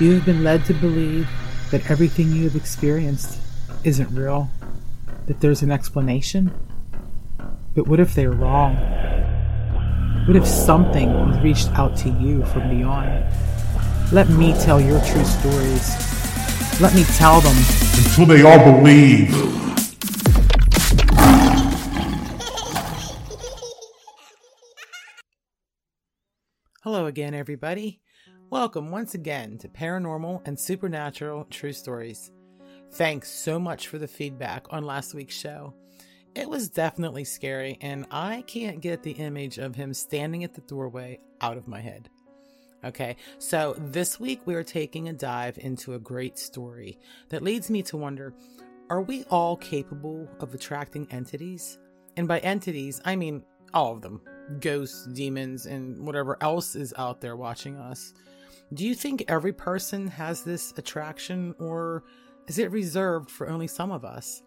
You have been led to believe that everything you have experienced isn't real, that there's an explanation. But what if they're wrong? What if something has reached out to you from beyond? Let me tell your true stories. Let me tell them. Until they all believe. Hello again, everybody. Welcome once again to Paranormal and Supernatural True Stories. Thanks so much for the feedback on last week's show. It was definitely scary, and I can't get the image of him standing at the doorway out of my head. Okay, so this week we are taking a dive into a great story that leads me to wonder are we all capable of attracting entities? And by entities, I mean all of them ghosts, demons, and whatever else is out there watching us. Do you think every person has this attraction, or is it reserved for only some of us?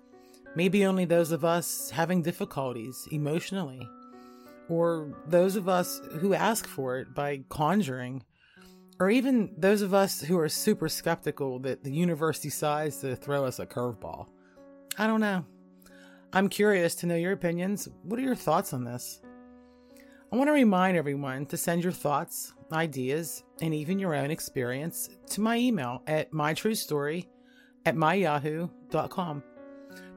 Maybe only those of us having difficulties emotionally, or those of us who ask for it by conjuring, or even those of us who are super skeptical that the universe decides to throw us a curveball. I don't know. I'm curious to know your opinions. What are your thoughts on this? I want to remind everyone to send your thoughts, ideas, and even your own experience to my email at mytruestory at myyahoo.com.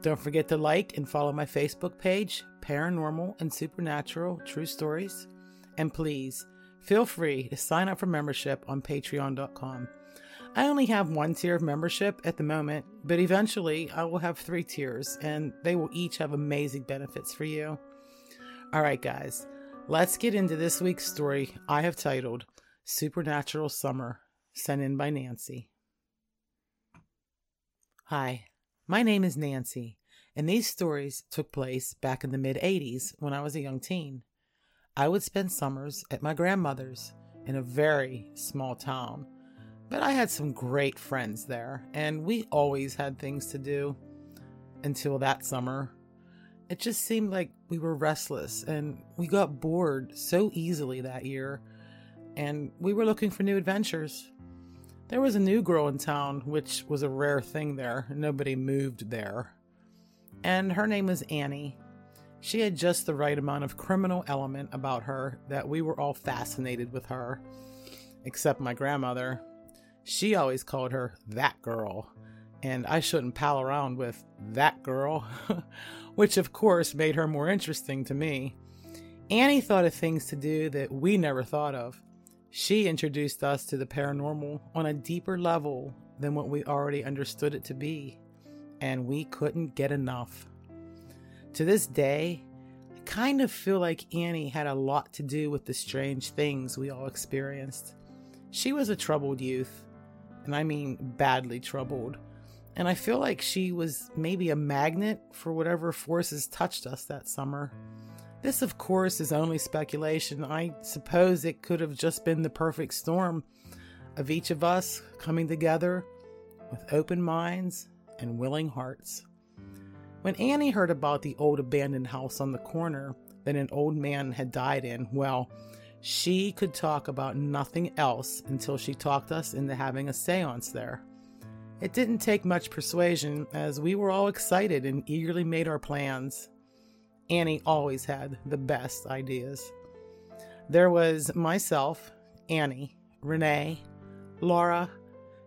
Don't forget to like and follow my Facebook page, Paranormal and Supernatural True Stories. And please, feel free to sign up for membership on patreon.com. I only have one tier of membership at the moment, but eventually I will have three tiers, and they will each have amazing benefits for you. All right, guys. Let's get into this week's story I have titled Supernatural Summer, sent in by Nancy. Hi, my name is Nancy, and these stories took place back in the mid 80s when I was a young teen. I would spend summers at my grandmother's in a very small town, but I had some great friends there, and we always had things to do until that summer it just seemed like we were restless and we got bored so easily that year, and we were looking for new adventures. There was a new girl in town, which was a rare thing there. Nobody moved there. And her name was Annie. She had just the right amount of criminal element about her that we were all fascinated with her, except my grandmother. She always called her that girl, and I shouldn't pal around with that girl. which of course made her more interesting to me. Annie thought of things to do that we never thought of. She introduced us to the paranormal on a deeper level than what we already understood it to be, and we couldn't get enough. To this day, I kind of feel like Annie had a lot to do with the strange things we all experienced. She was a troubled youth, and I mean badly troubled and I feel like she was maybe a magnet for whatever forces touched us that summer. This, of course, is only speculation. I suppose it could have just been the perfect storm of each of us coming together with open minds and willing hearts. When Annie heard about the old abandoned house on the corner that an old man had died in, well, she could talk about nothing else until she talked us into having a seance there. It didn't take much persuasion, as we were all excited and eagerly made our plans. Annie always had the best ideas. There was myself, Annie, Renee, Laura,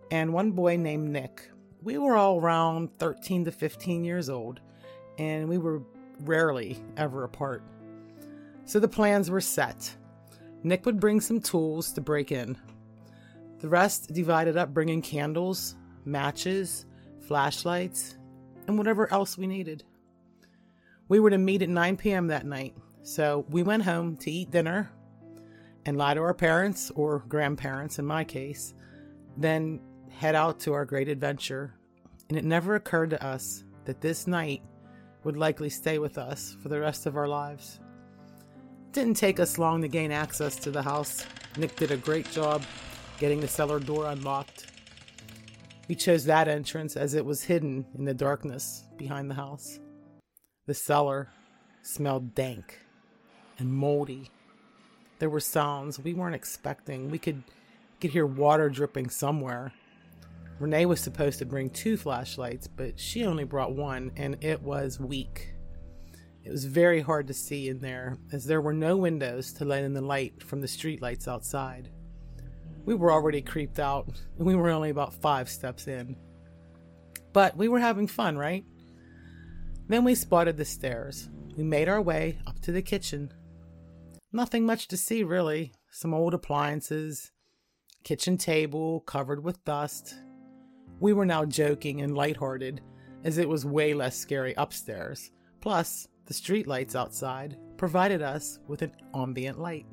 and one boy named Nick. We were all around 13 to 15 years old, and we were rarely ever apart. So the plans were set. Nick would bring some tools to break in. The rest divided up bringing candles, matches, flashlights, and whatever else we needed. We were to meet at 9 p.m. that night, so we went home to eat dinner and lie to our parents, or grandparents in my case, then head out to our great adventure. And it never occurred to us that this night would likely stay with us for the rest of our lives. It didn't take us long to gain access to the house. Nick did a great job getting the cellar door unlocked we chose that entrance as it was hidden in the darkness behind the house. The cellar smelled dank and moldy. There were sounds we weren't expecting. We could could hear water dripping somewhere. Renee was supposed to bring two flashlights, but she only brought one, and it was weak. It was very hard to see in there, as there were no windows to let in the light from the streetlights outside. We were already creeped out, and we were only about five steps in. But we were having fun, right? Then we spotted the stairs. We made our way up to the kitchen. Nothing much to see, really. Some old appliances, kitchen table covered with dust. We were now joking and lighthearted, as it was way less scary upstairs. Plus, the streetlights outside provided us with an ambient light.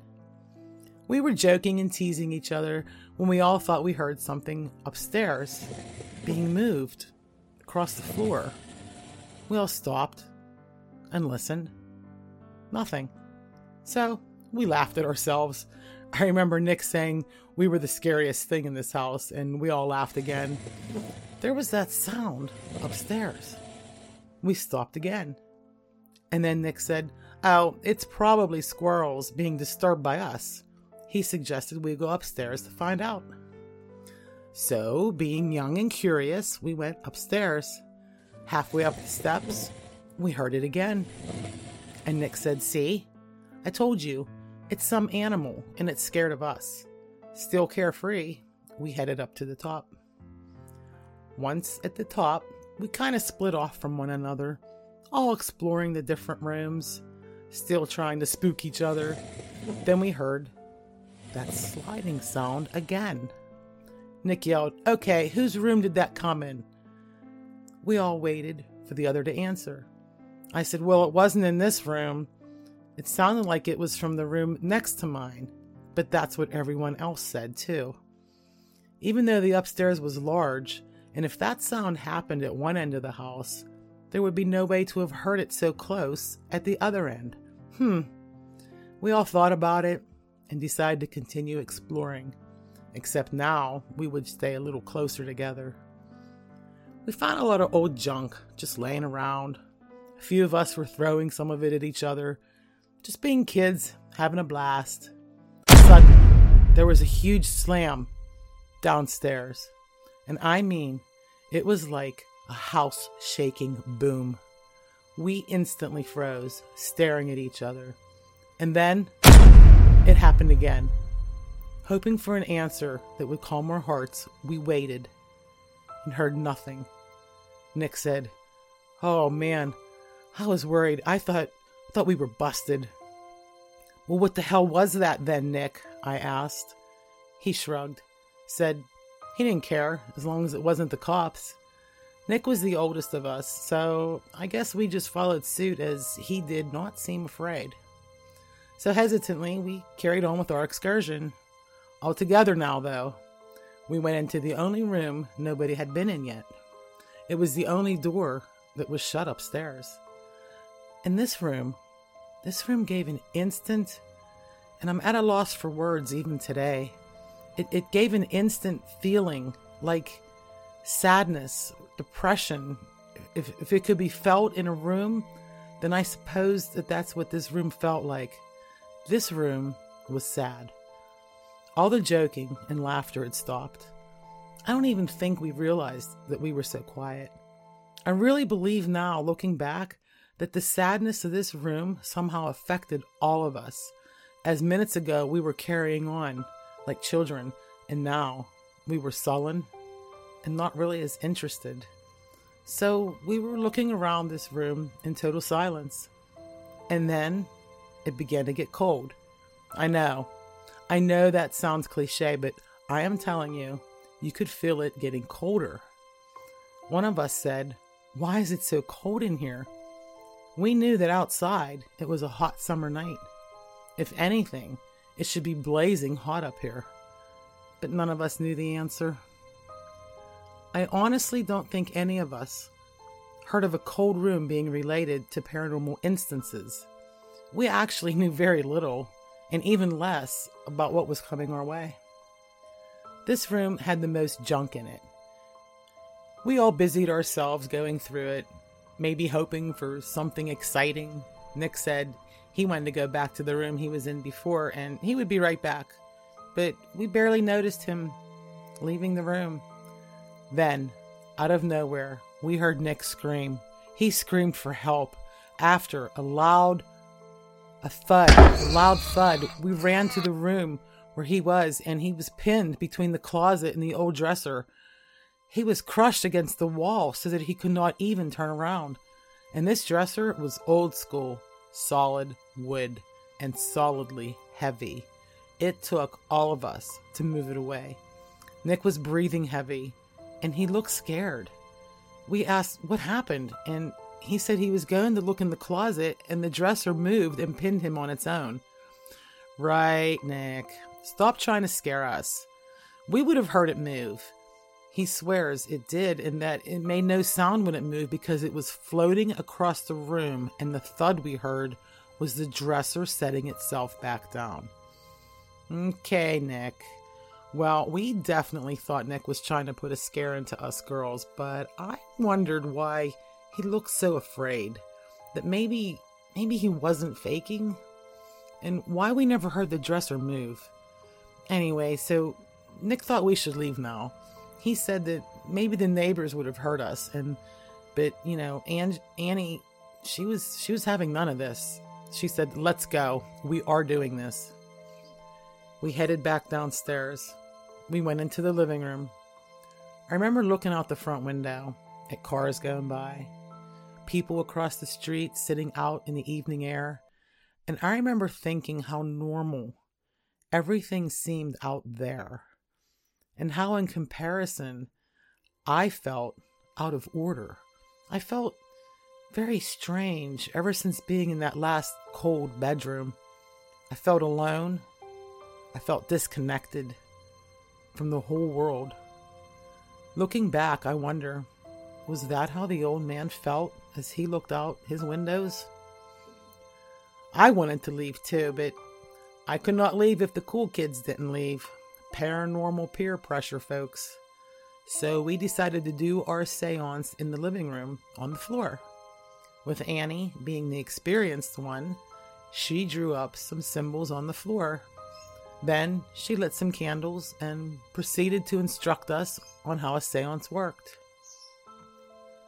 We were joking and teasing each other when we all thought we heard something upstairs being moved across the floor. We all stopped and listened. Nothing. So we laughed at ourselves. I remember Nick saying we were the scariest thing in this house, and we all laughed again. There was that sound upstairs. We stopped again. And then Nick said, Oh, it's probably squirrels being disturbed by us. He suggested we go upstairs to find out. So, being young and curious, we went upstairs. Halfway up the steps, we heard it again. And Nick said, See, I told you, it's some animal and it's scared of us. Still carefree, we headed up to the top. Once at the top, we kind of split off from one another all exploring the different rooms, still trying to spook each other. Then we heard that sliding sound again. Nick yelled, Okay, whose room did that come in? We all waited for the other to answer. I said, Well, it wasn't in this room. It sounded like it was from the room next to mine, but that's what everyone else said, too. Even though the upstairs was large, and if that sound happened at one end of the house, there would be no way to have heard it so close at the other end. Hmm. We all thought about it and decided to continue exploring, except now we would stay a little closer together. We found a lot of old junk just laying around. A few of us were throwing some of it at each other, just being kids, having a blast. Suddenly, there was a huge slam downstairs. And I mean, it was like a house shaking boom. We instantly froze, staring at each other. And then it happened again. Hoping for an answer that would calm our hearts, we waited and heard nothing. Nick said, "Oh man, I was worried. I thought thought we were busted." "Well, what the hell was that then, Nick?" I asked. He shrugged, said he didn't care as long as it wasn't the cops. Nick was the oldest of us, so I guess we just followed suit as he did not seem afraid. So hesitantly, we carried on with our excursion. All together now, though. We went into the only room nobody had been in yet. It was the only door that was shut upstairs. In this room, this room gave an instant, and I'm at a loss for words even today. It, it gave an instant feeling like sadness, depression, if, if it could be felt in a room, then I suppose that that's what this room felt like. This room was sad. All the joking and laughter had stopped. I don't even think we realized that we were so quiet. I really believe now, looking back, that the sadness of this room somehow affected all of us. As minutes ago we were carrying on like children, and now we were sullen and not really as interested. So we were looking around this room in total silence. And then it began to get cold. I know. I know that sounds cliche, but I am telling you, you could feel it getting colder. One of us said, Why is it so cold in here? We knew that outside it was a hot summer night. If anything, it should be blazing hot up here. But none of us knew the answer. I honestly don't think any of us heard of a cold room being related to paranormal instances. We actually knew very little, and even less, about what was coming our way. This room had the most junk in it. We all busied ourselves going through it, maybe hoping for something exciting. Nick said he wanted to go back to the room he was in before and he would be right back. but we barely noticed him leaving the room. Then, out of nowhere, we heard Nick scream. He screamed for help. After a loud a thud, a loud thud, we ran to the room where he was, and he was pinned between the closet and the old dresser. He was crushed against the wall so that he could not even turn around. And this dresser was old school, solid wood, and solidly heavy. It took all of us to move it away. Nick was breathing heavy, and he looked scared. We asked what happened, and he said he was going to look in the closet, and the dresser moved and pinned him on its own. Right, Nick. Stop trying to scare us. We would have heard it move. He swears it did, and that it made no sound when it moved because it was floating across the room, and the thud we heard was the dresser setting itself back down. Okay, Nick. Well, we definitely thought Nick was trying to put a scare into us girls, but I wondered why he looked so afraid. That maybe maybe he wasn't faking? And why we never heard the dresser move. Anyway, so Nick thought we should leave now. He said that maybe the neighbors would have heard us and but, you know, and Annie she was she was having none of this. She said, "Let's go. We are doing this." We headed back downstairs. We went into the living room. I remember looking out the front window at cars going by, people across the street sitting out in the evening air, and I remember thinking how normal everything seemed out there, and how, in comparison, I felt out of order. I felt very strange ever since being in that last cold bedroom. I felt alone. I felt disconnected from the whole world. Looking back, I wonder was that how the old man felt as he looked out his windows? I wanted to leave too, but I could not leave if the cool kids didn't leave. Paranormal peer pressure, folks. So we decided to do our seance in the living room on the floor. With Annie being the experienced one, she drew up some symbols on the floor. Then she lit some candles and proceeded to instruct us on how a seance worked.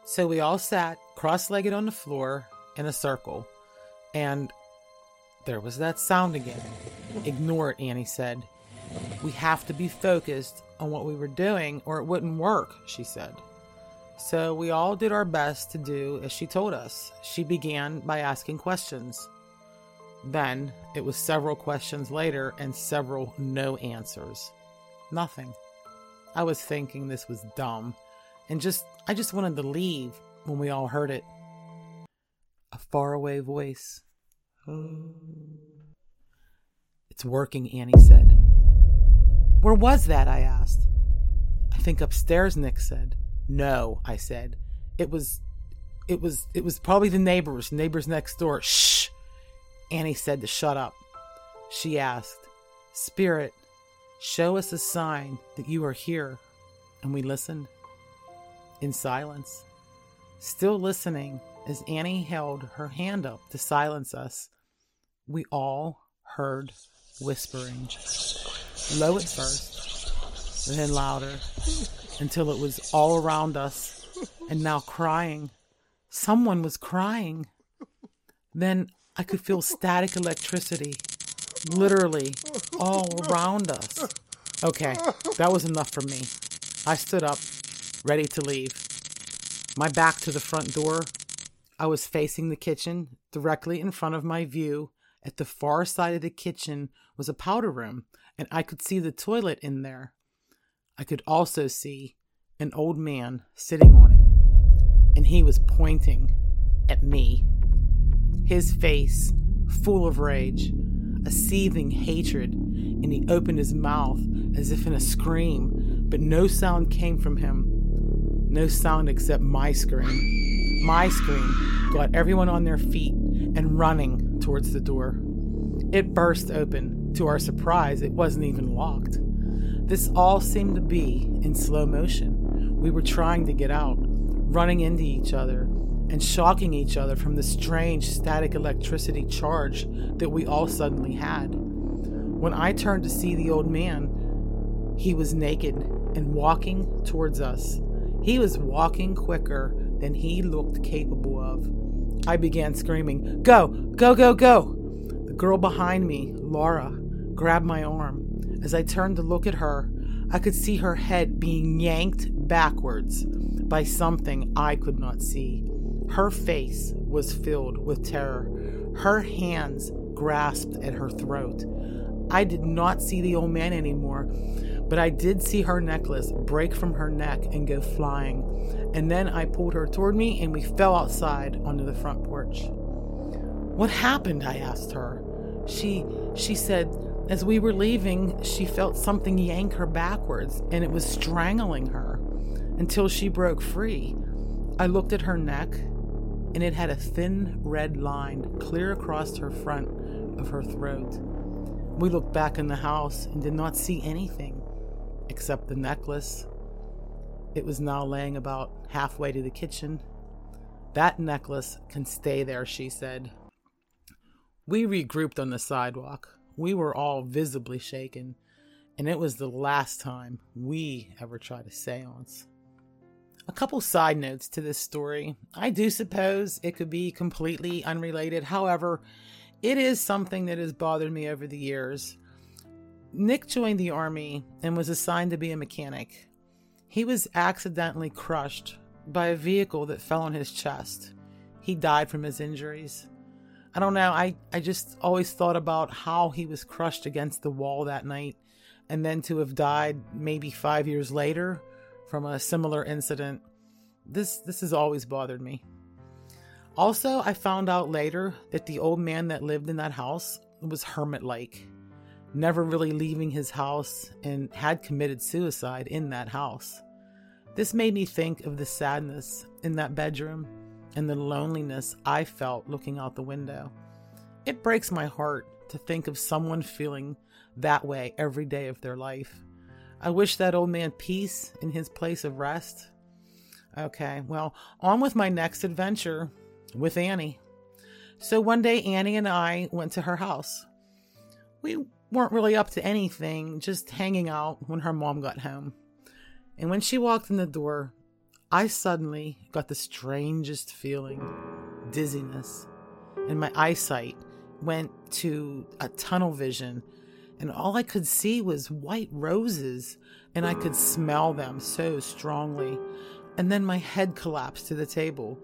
So we all sat cross legged on the floor in a circle, and there was that sound again. Ignore it, Annie said. We have to be focused on what we were doing or it wouldn't work, she said. So we all did our best to do as she told us. She began by asking questions. Then it was several questions later and several no answers. Nothing. I was thinking this was dumb and just I just wanted to leave when we all heard it. A faraway voice. It's working, Annie said. Where was that? I asked. I think upstairs, Nick said. No, I said. It was it was it was probably the neighbors, neighbors next door. Shh. Annie said to shut up. She asked, Spirit, show us a sign that you are here. And we listened in silence, still listening as Annie held her hand up to silence us. We all heard whispering, low at first, then louder, until it was all around us, and now crying. Someone was crying. Then I could feel static electricity, literally all around us. Okay, that was enough for me. I stood up, ready to leave. My back to the front door, I was facing the kitchen. Directly in front of my view, at the far side of the kitchen, was a powder room, and I could see the toilet in there. I could also see an old man sitting on it, and he was pointing at me. His face full of rage, a seething hatred, and he opened his mouth as if in a scream, but no sound came from him. No sound except my scream. My scream got everyone on their feet and running towards the door. It burst open. To our surprise, it wasn't even locked. This all seemed to be in slow motion. We were trying to get out, running into each other, and shocking each other from the strange static electricity charge that we all suddenly had. When I turned to see the old man, he was naked and walking towards us. He was walking quicker than he looked capable of. I began screaming, Go, go, go, go! The girl behind me, Laura, grabbed my arm. As I turned to look at her, I could see her head being yanked backwards by something I could not see. Her face was filled with terror. Her hands grasped at her throat. I did not see the old man anymore, but I did see her necklace break from her neck and go flying. And then I pulled her toward me and we fell outside onto the front porch. What happened? I asked her. She she said as we were leaving, she felt something yank her backwards and it was strangling her until she broke free. I looked at her neck and it had a thin red line clear across her front of her throat. We looked back in the house and did not see anything except the necklace. It was now laying about halfway to the kitchen. That necklace can stay there, she said. We regrouped on the sidewalk. We were all visibly shaken, and it was the last time we ever tried a seance. A couple side notes to this story. I do suppose it could be completely unrelated. However, it is something that has bothered me over the years. Nick joined the Army and was assigned to be a mechanic. He was accidentally crushed by a vehicle that fell on his chest. He died from his injuries. I don't know, I, I just always thought about how he was crushed against the wall that night and then to have died maybe five years later from a similar incident. This this has always bothered me. Also, I found out later that the old man that lived in that house was hermit like never really leaving his house, and had committed suicide in that house. This made me think of the sadness in that bedroom and the loneliness I felt looking out the window. It breaks my heart to think of someone feeling that way every day of their life. I wish that old man peace in his place of rest. Okay, well, on with my next adventure with Annie. So one day, Annie and I went to her house. We weren't really up to anything, just hanging out when her mom got home. And when she walked in the door, I suddenly got the strangest feeling dizziness. And my eyesight went to a tunnel vision. And all I could see was white roses, and I could smell them so strongly. And then my head collapsed to the table,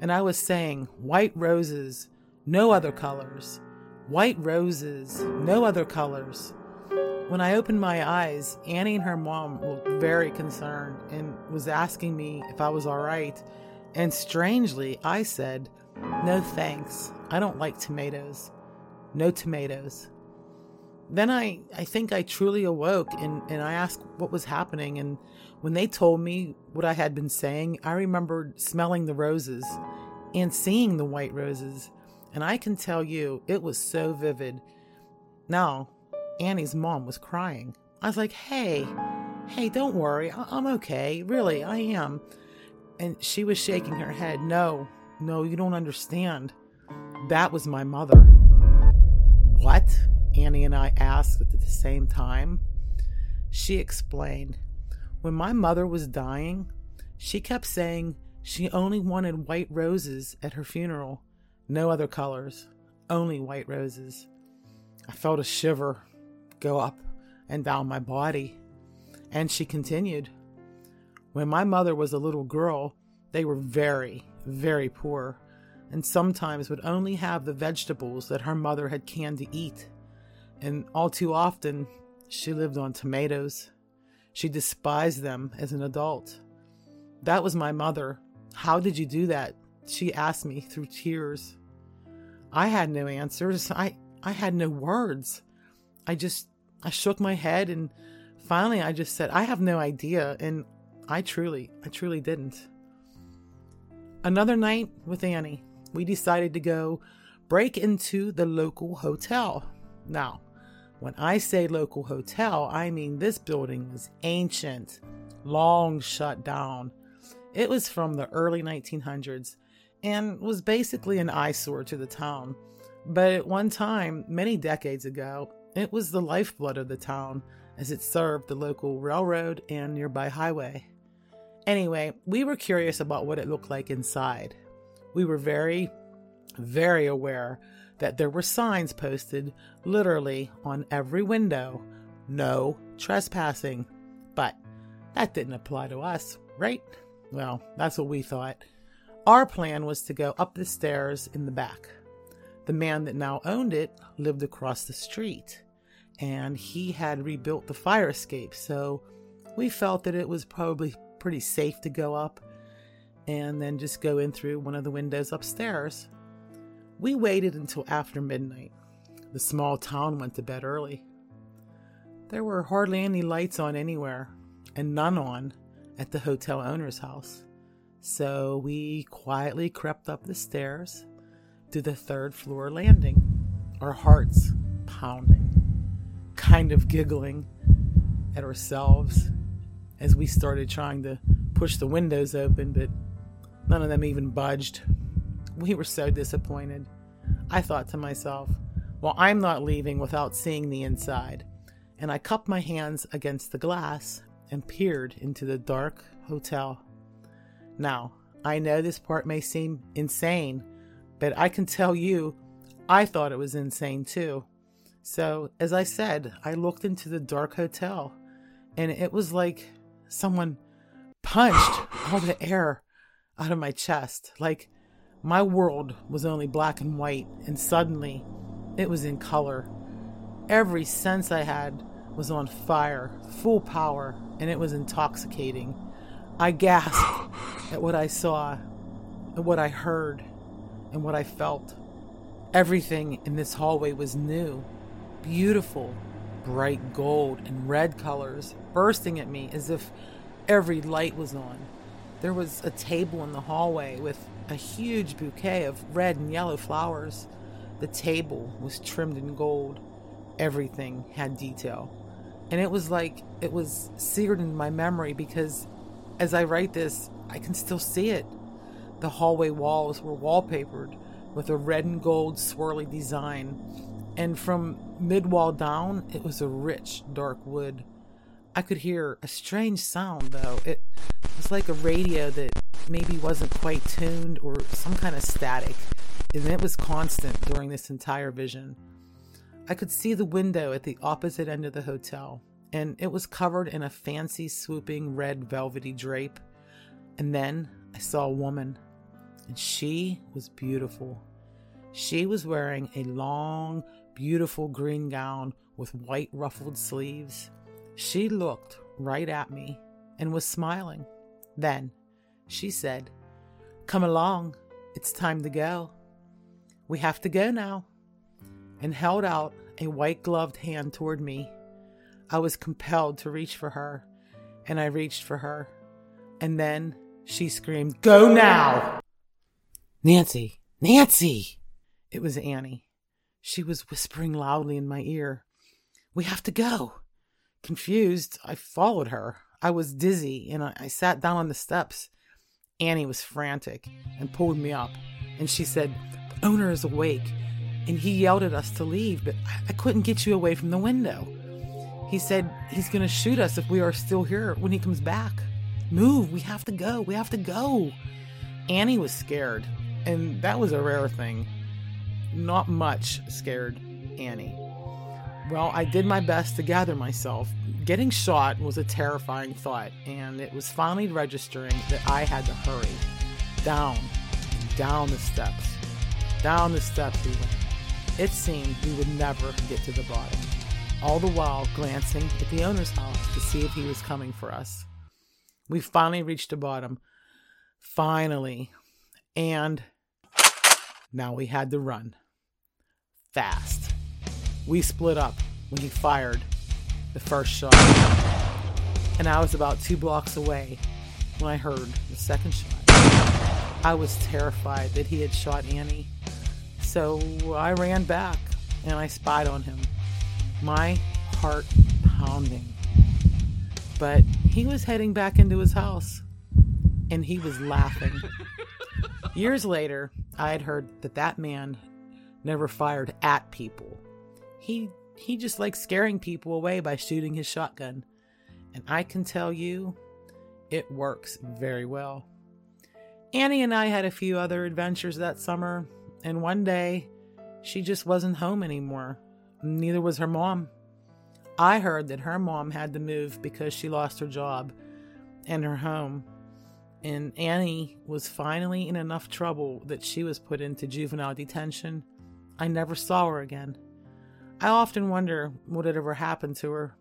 and I was saying, White roses, no other colors white roses, no other colors. When I opened my eyes, Annie and her mom looked very concerned and was asking me if I was all right. And strangely, I said, No thanks. I don't like tomatoes. No tomatoes. Then I, I think I truly awoke and, and I asked what was happening. And when they told me what I had been saying, I remembered smelling the roses and seeing the white roses. And I can tell you, it was so vivid. Now, Annie's mom was crying. I was like, hey, hey, don't worry. I- I'm okay. Really, I am. And she was shaking her head. No, no, you don't understand. That was my mother. What? Annie and I asked at the same time. She explained. When my mother was dying, she kept saying she only wanted white roses at her funeral. No other colors, only white roses. I felt a shiver go up and down my body. And she continued When my mother was a little girl, they were very, very poor, and sometimes would only have the vegetables that her mother had canned to eat. And all too often, she lived on tomatoes. She despised them as an adult. That was my mother. How did you do that? She asked me through tears. I had no answers. I, I had no words. I just, I shook my head and finally I just said, I have no idea. And I truly, I truly didn't. Another night with Annie, we decided to go break into the local hotel. Now, when I say local hotel, I mean this building was ancient, long shut down. It was from the early 1900s and was basically an eyesore to the town. But at one time, many decades ago, It was the lifeblood of the town, as it served the local railroad and nearby highway. Anyway, we were curious about what it looked like inside. We were very, very aware that there were signs posted literally on every window no trespassing. But that didn't apply to us, right? Well, that's what we thought. Our plan was to go up the stairs in the back. The man that now owned it lived across the street, and he had rebuilt the fire escape, so we felt that it was probably pretty safe to go up and then just go in through one of the windows upstairs. We waited until after midnight. The small town went to bed early. There were hardly any lights on anywhere, and none on at the hotel owner's house. So we quietly crept up the stairs to the third floor landing, our hearts pounding, kind of giggling at ourselves as we started trying to push the windows open, but none of them even budged. We were so disappointed. I thought to myself, well, I'm not leaving without seeing the inside. And I cupped my hands against the glass and peered into the dark hotel. Now, I know this part may seem insane, but I can tell you, I thought it was insane too. So, as I said, I looked into the dark hotel, and it was like someone punched all the air out of my chest. Like my world was only black and white, and suddenly it was in color. Every sense I had was on fire, full power, and it was intoxicating. I gasped at what I saw, at what I heard, and what I felt. Everything in this hallway was new, beautiful, bright gold and red colors bursting at me as if every light was on. There was a table in the hallway with a huge bouquet of red and yellow flowers. The table was trimmed in gold. Everything had detail. And it was like it was seared in my memory because as I write this, I can still see it. The hallway walls were wallpapered with a red and gold swirly design. And from mid wall down, it was a rich, dark wood. I could hear a strange sound, though. It was like a radio that maybe wasn't quite tuned or some kind of static, and it was constant during this entire vision. I could see the window at the opposite end of the hotel, and it was covered in a fancy, swooping red velvety drape. And then I saw a woman, and she was beautiful. She was wearing a long, beautiful green gown with white ruffled sleeves. She looked right at me and was smiling. Then she said, Come along, it's time to go. We have to go now, and held out a white gloved hand toward me. I was compelled to reach for her, and I reached for her. And then she screamed, Go now! Nancy, Nancy! It was Annie. She was whispering loudly in my ear, We have to go. Confused, I followed her. I was dizzy, and I, I sat down on the steps. Annie was frantic and pulled me up, and she said, The owner is awake, and he yelled at us to leave, but I, I couldn't get you away from the window. He said he's going to shoot us if we are still here when he comes back. Move, we have to go, we have to go. Annie was scared, and that was a rare thing. Not much scared Annie. Well, I did my best to gather myself. Getting shot was a terrifying thought, and it was finally registering that I had to hurry. Down, down the steps. Down the steps we went. It seemed we would never get to the bottom, all the while glancing at the owner's house to see if he was coming for us. We finally reached the bottom. Finally. And now we had to run. Fast. We split up when he fired the first shot. And I was about two blocks away when I heard the second shot. I was terrified that he had shot Annie. So I ran back and I spied on him, my heart pounding. But he was heading back into his house and he was laughing. Years later, I had heard that that man never fired at people he he just likes scaring people away by shooting his shotgun. And I can tell you, it works very well. Annie and I had a few other adventures that summer, and one day she just wasn't home anymore. Neither was her mom. I heard that her mom had to move because she lost her job and her home. And Annie was finally in enough trouble that she was put into juvenile detention. I never saw her again. I often wonder what had ever happened to her.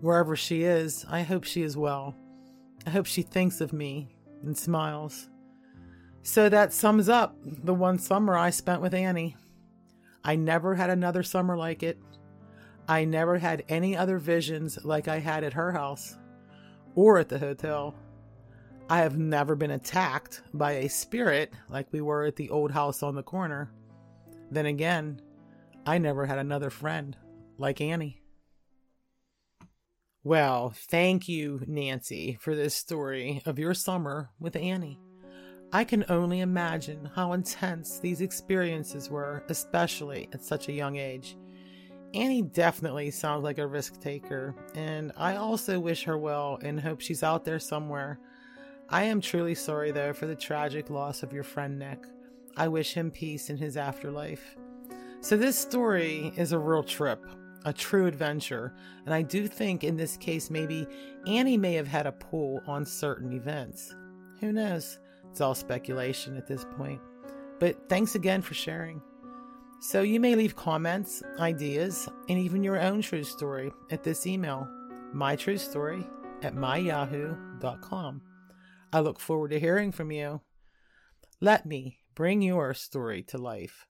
Wherever she is, I hope she is well. I hope she thinks of me and smiles. So that sums up the one summer I spent with Annie. I never had another summer like it. I never had any other visions like I had at her house or at the hotel. I have never been attacked by a spirit like we were at the old house on the corner. Then again, I never had another friend like Annie. Well, thank you, Nancy, for this story of your summer with Annie. I can only imagine how intense these experiences were, especially at such a young age. Annie definitely sounds like a risk taker, and I also wish her well and hope she's out there somewhere. I am truly sorry, though, for the tragic loss of your friend Nick. I wish him peace in his afterlife. So, this story is a real trip, a true adventure, and I do think in this case maybe Annie may have had a pull on certain events. Who knows? It's all speculation at this point. But thanks again for sharing. So you may leave comments, ideas, and even your own true story at this email, mytruestory at myyahoo.com. I look forward to hearing from you. Let me bring your story to life.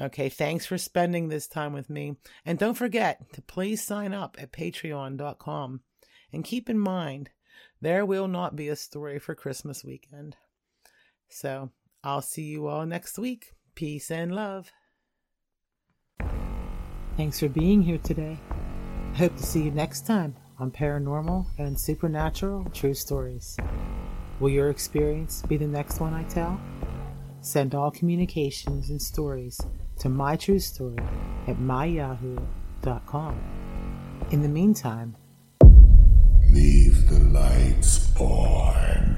Okay, thanks for spending this time with me. And don't forget to please sign up at patreon.com. And keep in mind, there will not be a story for Christmas weekend. So I'll see you all next week. Peace and love. Thanks for being here today. I hope to see you next time on Paranormal and Supernatural True Stories. Will your experience be the next one I tell? Send all communications and stories to my true story at myyahoo.com. In the meantime, Leave the lights on.